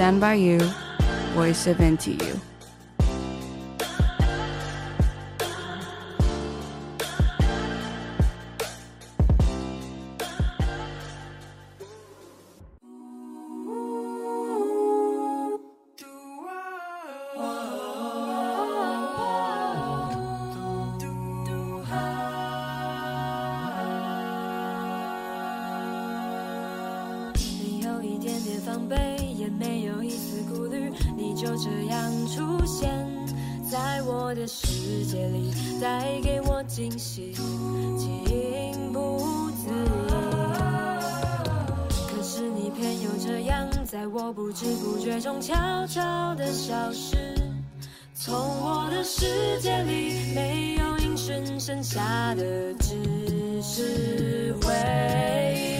done by you, voice of into you. 就这样出现在我的世界里带给我惊喜情不自已可是你偏又这样在我不知不觉中悄悄的消失从我的世界里没有音讯剩下的只是回忆。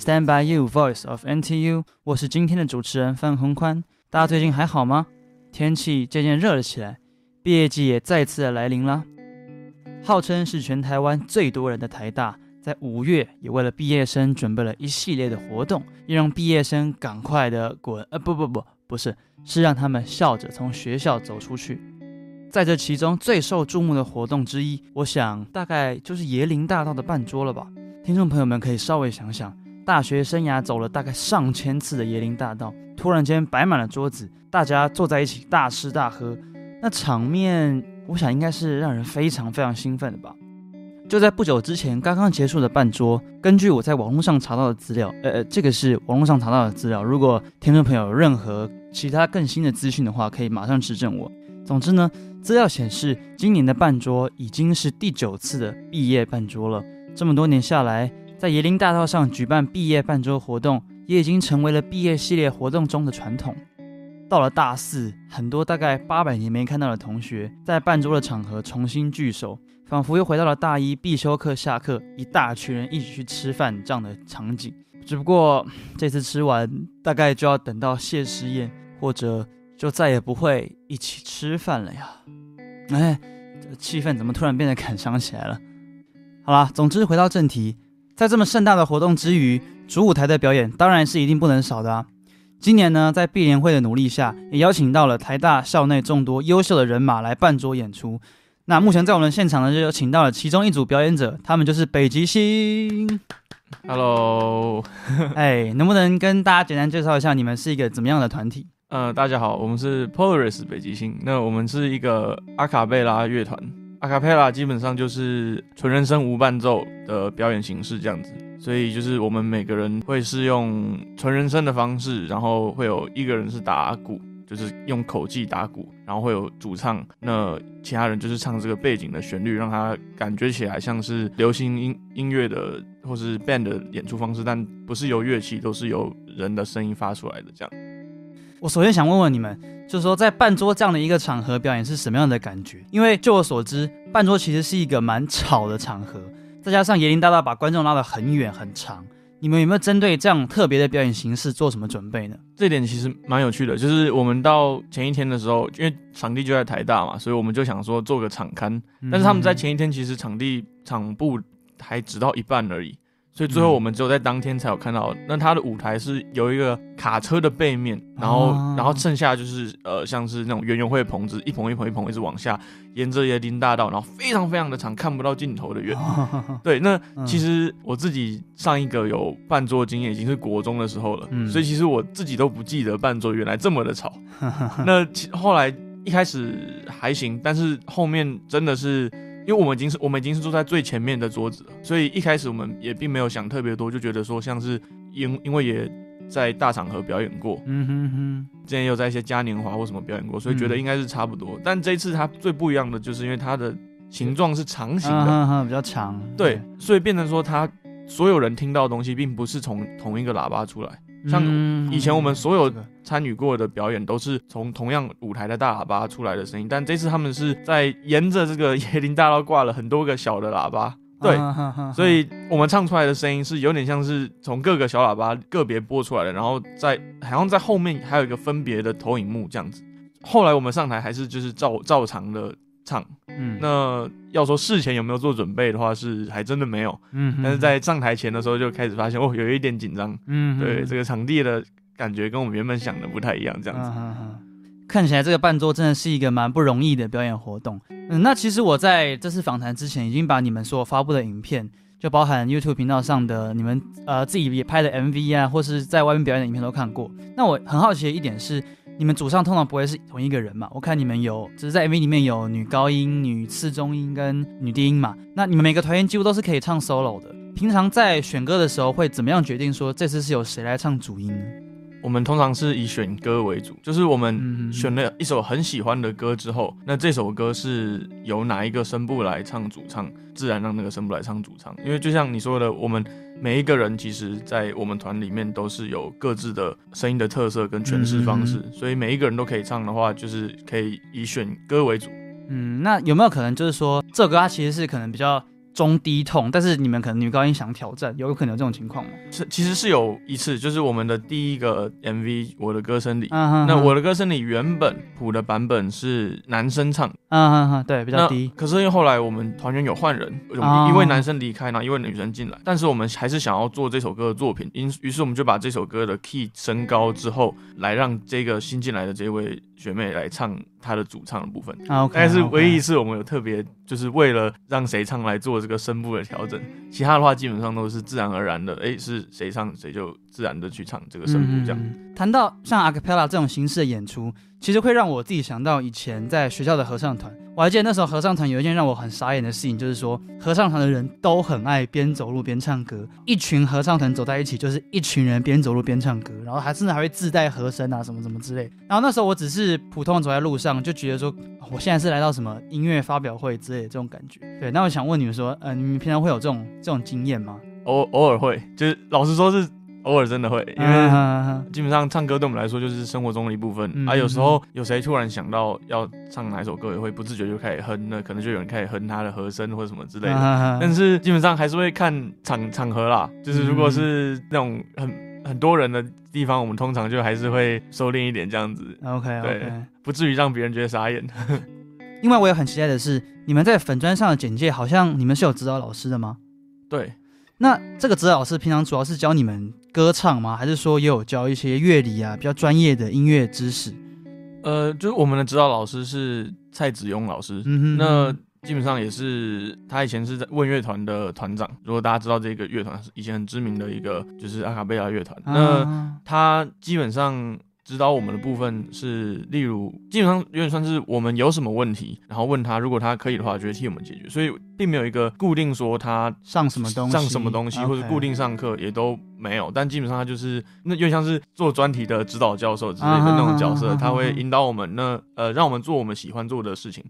，Stand by You Voice of NTU，我是今天的主持人范宏宽。大家最近还好吗？天气渐渐热了起来，毕业季也再次的来临了。号称是全台湾最多人的台大，在五月也为了毕业生准备了一系列的活动，要让毕业生赶快的滚。呃，不不不，不是，是让他们笑着从学校走出去。在这其中最受注目的活动之一，我想大概就是椰林大道的半桌了吧。听众朋友们可以稍微想想，大学生涯走了大概上千次的椰林大道，突然间摆满了桌子，大家坐在一起大吃大喝，那场面，我想应该是让人非常非常兴奋的吧。就在不久之前刚刚结束的办桌，根据我在网络上查到的资料，呃，这个是网络上查到的资料，如果听众朋友有任何其他更新的资讯的话，可以马上指正我。总之呢，资料显示，今年的办桌已经是第九次的毕业办桌了。这么多年下来，在椰林大道上举办毕业半桌活动，也已经成为了毕业系列活动中的传统。到了大四，很多大概八百年没看到的同学，在半桌的场合重新聚首，仿佛又回到了大一必修课下课，一大群人一起去吃饭这样的场景。只不过这次吃完，大概就要等到谢师宴，或者就再也不会一起吃饭了呀。哎，这气氛怎么突然变得 感伤起来了？好啦，总之回到正题，在这么盛大的活动之余，主舞台的表演当然是一定不能少的啊。今年呢，在毕联会的努力下，也邀请到了台大校内众多优秀的人马来办桌演出。那目前在我们现场呢，就有请到了其中一组表演者，他们就是北极星。Hello，哎，能不能跟大家简单介绍一下，你们是一个怎么样的团体？呃，大家好，我们是 Polaris 北极星。那我们是一个阿卡贝拉乐团。阿卡贝拉基本上就是纯人声无伴奏的表演形式，这样子，所以就是我们每个人会是用纯人声的方式，然后会有一个人是打鼓，就是用口技打鼓，然后会有主唱，那其他人就是唱这个背景的旋律，让他感觉起来像是流行音音乐的或是 band 的演出方式，但不是由乐器，都是由人的声音发出来的这样。我首先想问问你们，就是说在半桌这样的一个场合表演是什么样的感觉？因为就我所知，半桌其实是一个蛮吵的场合，再加上椰林大大把观众拉得很远很长，你们有没有针对这样特别的表演形式做什么准备呢？这点其实蛮有趣的，就是我们到前一天的时候，因为场地就在台大嘛，所以我们就想说做个场刊，但是他们在前一天其实场地场布还只到一半而已。所以最后我们只有在当天才有看到，那他的舞台是有一个卡车的背面，然后然后剩下就是呃像是那种园游会棚子，一棚一棚一棚一直往下，沿着椰林大道，然后非常非常的长，看不到尽头的远。对，那其实我自己上一个有伴奏经验已经是国中的时候了，所以其实我自己都不记得伴奏原来这么的吵。那其后来一开始还行，但是后面真的是。因为我们已经是我们已经是坐在最前面的桌子了，所以一开始我们也并没有想特别多，就觉得说像是因因为也在大场合表演过，嗯哼哼，之前也有在一些嘉年华或什么表演过，所以觉得应该是差不多。嗯、但这一次它最不一样的就是因为它的形状是长形的，比较长，对，所以变成说它所有人听到的东西并不是从同一个喇叭出来，像以前我们所有这个。参与过的表演都是从同样舞台的大喇叭出来的声音，但这次他们是在沿着这个椰林大道挂了很多个小的喇叭，对，所以我们唱出来的声音是有点像是从各个小喇叭个别播出来的，然后在好像在后面还有一个分别的投影幕这样子。后来我们上台还是就是照照常的唱，嗯，那要说事前有没有做准备的话，是还真的没有，嗯，但是在上台前的时候就开始发现哦，有一点紧张，嗯，对，这个场地的感觉跟我们原本想的不太一样，这样子，看起来这个伴奏真的是一个蛮不容易的表演活动，嗯，那其实我在这次访谈之前已经把你们所发布的影片，就包含 YouTube 频道上的你们呃自己也拍的 MV 啊，或是在外面表演的影片都看过，那我很好奇的一点是。你们主唱通常不会是同一个人嘛？我看你们有，只是在 MV 里面有女高音、女次中音跟女低音嘛。那你们每个团员几乎都是可以唱 solo 的。平常在选歌的时候会怎么样决定说这次是由谁来唱主音呢？我们通常是以选歌为主，就是我们选了一首很喜欢的歌之后，那这首歌是由哪一个声部来唱主唱，自然让那个声部来唱主唱。因为就像你说的，我们每一个人其实，在我们团里面都是有各自的声音的特色跟诠释方式，所以每一个人都可以唱的话，就是可以以选歌为主。嗯，那有没有可能就是说，这首歌它其实是可能比较中低痛，但是你们可能女高音想挑战，有可能有这种情况吗？是，其实是有一次，就是我们的第一个 MV《我的歌声里》uh. 那《我的歌声里》原本谱的版本是男生唱，嗯嗯嗯，对，比较低。可是因为后来我们团员有换人，一位男生离开，然后一位女生进来，但是我们还是想要做这首歌的作品，因于是我们就把这首歌的 key 升高之后，来让这个新进来的这位学妹来唱。她的主唱的部分，但 Okay, 是唯一一次我们有特别，就是为了让谁唱来做这个声部的调整，其他的话基本上都是自然而然的，哎，是谁唱谁就自然的去唱这个声部这样。谈、嗯、到像 acapella 这种形式的演出，其实会让我自己想到以前在学校的合唱团。我还记得那时候合唱团有一件让我很傻眼的事情，就是说合唱团的人都很爱边走路边唱歌，一群合唱团走在一起，就是一群人边走路边唱歌，然后还甚至还会自带和声啊什么什么之类。然后那时候我只是普通走在路上，就觉得说我现在是来到什么音乐发表会之类的这种感觉。对，那我想问你们说，呃，你们平常会有这种这种经验吗？偶偶尔会，就是老实说是。偶尔真的会，因为基本上唱歌对我们来说就是生活中的一部分。嗯、啊，有时候有谁突然想到要唱哪首歌，也会不自觉就开始哼，那可能就有人开始哼他的和声或者什么之类的。啊、但是基本上还是会看场场合啦，就是如果是那种很很多人的地方，我们通常就还是会收敛一点这样子。OK，对.不至于让别人觉得傻眼。另外，我也很期待的是，你们在粉砖上的简介，好像你们是有指导老师的吗？对。那这个指导老师平常主要是教你们歌唱吗？还是说也有教一些乐理啊，比较专业的音乐知识？呃，就是我们的指导老师是蔡子庸老师，嗯哼，那基本上也是他以前是在问乐团的团长。如果大家知道这个乐团是以前很知名的一个就是阿卡贝拉乐团，啊、那他基本上。指导我们的部分是，例如基本上有点算是我们有什么问题，然后问他，如果他可以的话，就会替我们解决。所以并没有一个固定说他上什么东西，上什么东西，或者固定上课也都没有。但基本上他就是那又像是做专题的指导教授之类的那种角色，他会引导我们，那呃让我们做我们喜欢做的事情。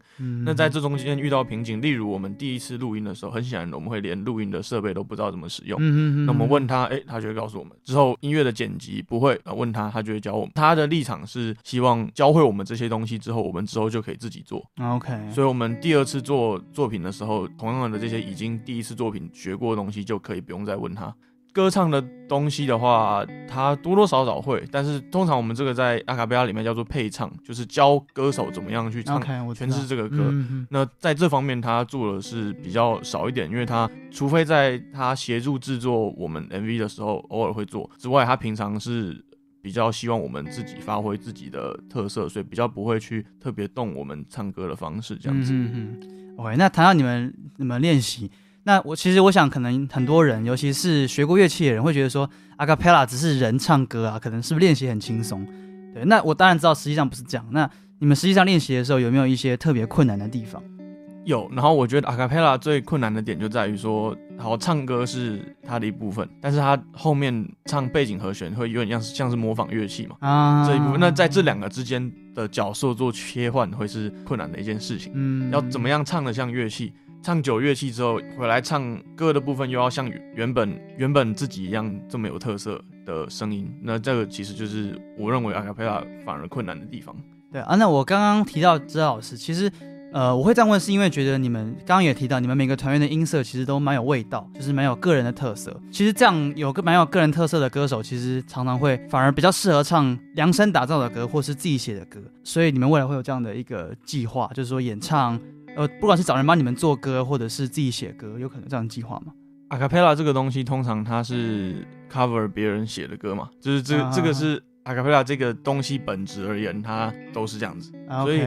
那在这中间遇到瓶颈，例如我们第一次录音的时候，很显然我们会连录音的设备都不知道怎么使用。那我们问他，哎，他就会告诉我们。之后音乐的剪辑不会，问他，他就会教我们。他。他的立场是希望教会我们这些东西之后，我们之后就可以自己做。OK，所以我们第二次做作品的时候，同样的这些已经第一次作品学过的东西，就可以不用再问他。歌唱的东西的话，他多多少少会，但是通常我们这个在阿卡贝拉里面叫做配唱，就是教歌手怎么样去唱全是这个歌。嗯嗯，那在这方面，他做的是比较少一点，因为他除非在他协助制作我们 MV 的时候偶尔会做之外，他平常是。比较希望我们自己发挥自己的特色，所以比较不会去特别动我们唱歌的方式这样子。嗯嗯。OK，那谈到你们你们练习，那我其实我想，可能很多人，尤其是学过乐器的人，会觉得说阿卡贝拉只是人唱歌啊，可能是不是练习很轻松？对，那我当然知道，实际上不是这样。那你们实际上练习的时候，有没有一些特别困难的地方？有，然后我觉得阿卡贝拉最困难的点就在于说，好唱歌是它的一部分，但是它后面唱背景和弦会有点像是像是模仿乐器嘛，啊，这一部分，那在这两个之间的角色做切换会是困难的一件事情，嗯，要怎么样唱得像乐器，唱久乐器之后回来唱歌的部分，又要像原本原本自己一样这么有特色的声音，那这个其实就是我认为阿卡贝拉反而困难的地方。对啊，那我刚刚提到知道老师，其实。呃，我会这样问，是因为觉得你们刚刚也提到，你们每个团员的音色其实都蛮有味道，就是蛮有个人的特色。其实这样有个蛮有个人特色的歌手，其实常常会反而比较适合唱量身打造的歌，或是自己写的歌。所以你们未来会有这样的一个计划，就是说演唱，呃，不管是找人帮你们做歌，或者是自己写歌，有可能这样计划吗？阿卡贝拉这个东西，通常它是 cover 别人写的歌嘛，就是这个、这个是阿卡贝拉这个东西本质而言，它都是这样子，所以。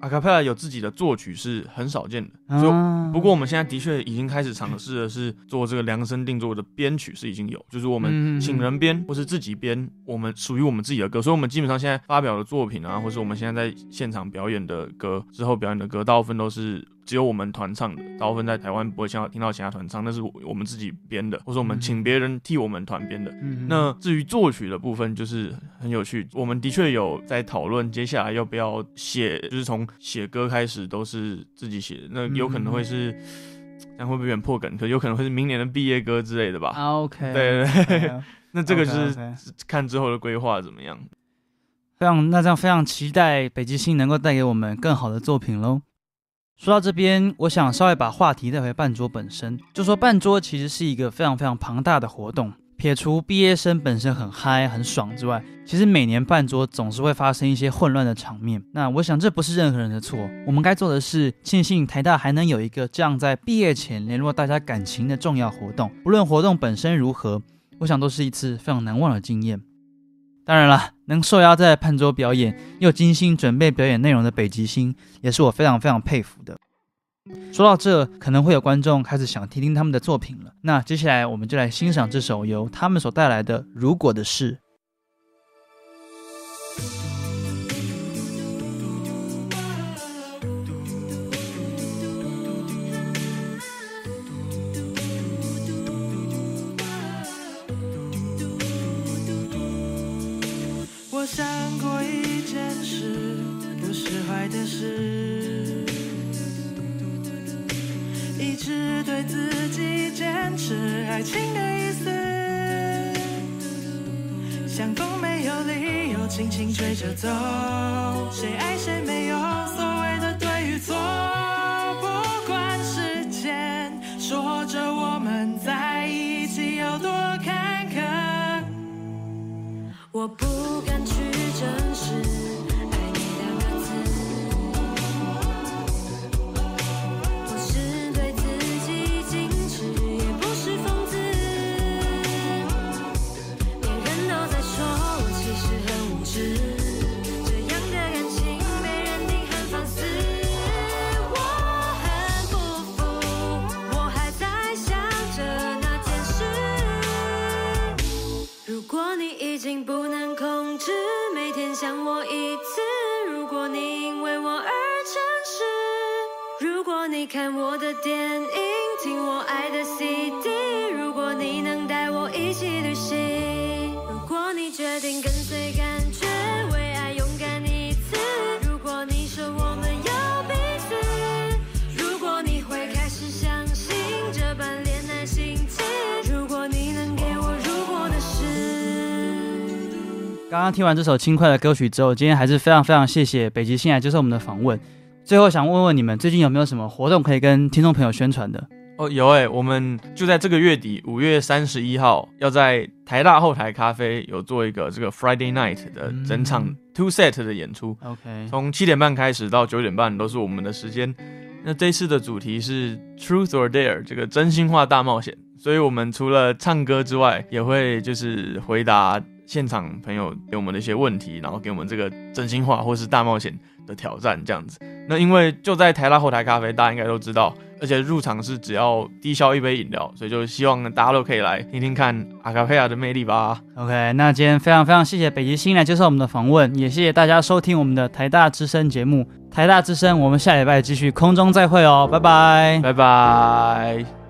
阿卡贝拉有自己的作曲是很少见的，所以不过我们现在的确已经开始尝试的是做这个量身定做的编曲是已经有，就是我们请人编或是自己编我们属于我们自己的歌，所以我们基本上现在发表的作品啊，或是我们现在在现场表演的歌，之后表演的歌，大部分都是。只有我们团唱的，大部分在台湾不会像听到其他团唱，那是我们自己编的，或者我们请别人替我们团编的。嗯、那至于作曲的部分，就是很有趣，我们的确有在讨论接下来要不要写，就是从写歌开始都是自己写的，那有可能会是，这样会不会有点破梗？可有可能会是明年的毕业歌之类的吧。啊、OK，对对对，那这个就是看之后的规划怎么样。非常，那这样非常期待北极星能够带给我们更好的作品喽。说到这边，我想稍微把话题带回办桌本身，就说办桌其实是一个非常非常庞大的活动。撇除毕业生本身很嗨很爽之外，其实每年办桌总是会发生一些混乱的场面。那我想这不是任何人的错，我们该做的是庆幸台大还能有一个这样在毕业前联络大家感情的重要活动。无论活动本身如何，我想都是一次非常难忘的经验。当然了，能受邀在潘州表演，又精心准备表演内容的北极星，也是我非常非常佩服的。说到这，可能会有观众开始想听听他们的作品了。那接下来，我们就来欣赏这首由他们所带来的《如果的事》。是坏的事，一直对自己坚持爱情的意思，像风没有理由轻轻吹着走，谁爱谁没有所谓的对与错，不管时间说着我们在一起有多坎坷，我不。敢去证实。你决定跟随感觉，为爱勇敢一次。如果你说我们有彼此，如果你会开始相信这般恋爱心情，如果你能给我如果的事。刚刚听完这首轻快的歌曲之后，今天还是非常非常谢谢北极星来接受我们的访问。最后想问问你们，最近有没有什么活动可以跟听众朋友宣传的？哦，有哎，我们就在这个月底，五月三十一号，要在台大后台咖啡有做一个这个 Friday Night 的整场 Two Set 的演出。OK，从七点半开始到九点半都是我们的时间。那这次的主题是 Truth or Dare 这个真心话大冒险，所以我们除了唱歌之外，也会就是回答现场朋友给我们的一些问题，然后给我们这个真心话或是大冒险的挑战这样子。那因为就在台大后台咖啡，大家应该都知道，而且入场是只要低消一杯饮料，所以就希望大家都可以来听听看阿卡佩亚的魅力吧。OK，那今天非常非常谢谢北极星来接受我们的访问，也谢谢大家收听我们的台大之声节目。台大之声，我们下礼拜继续空中再会哦，拜拜，拜拜。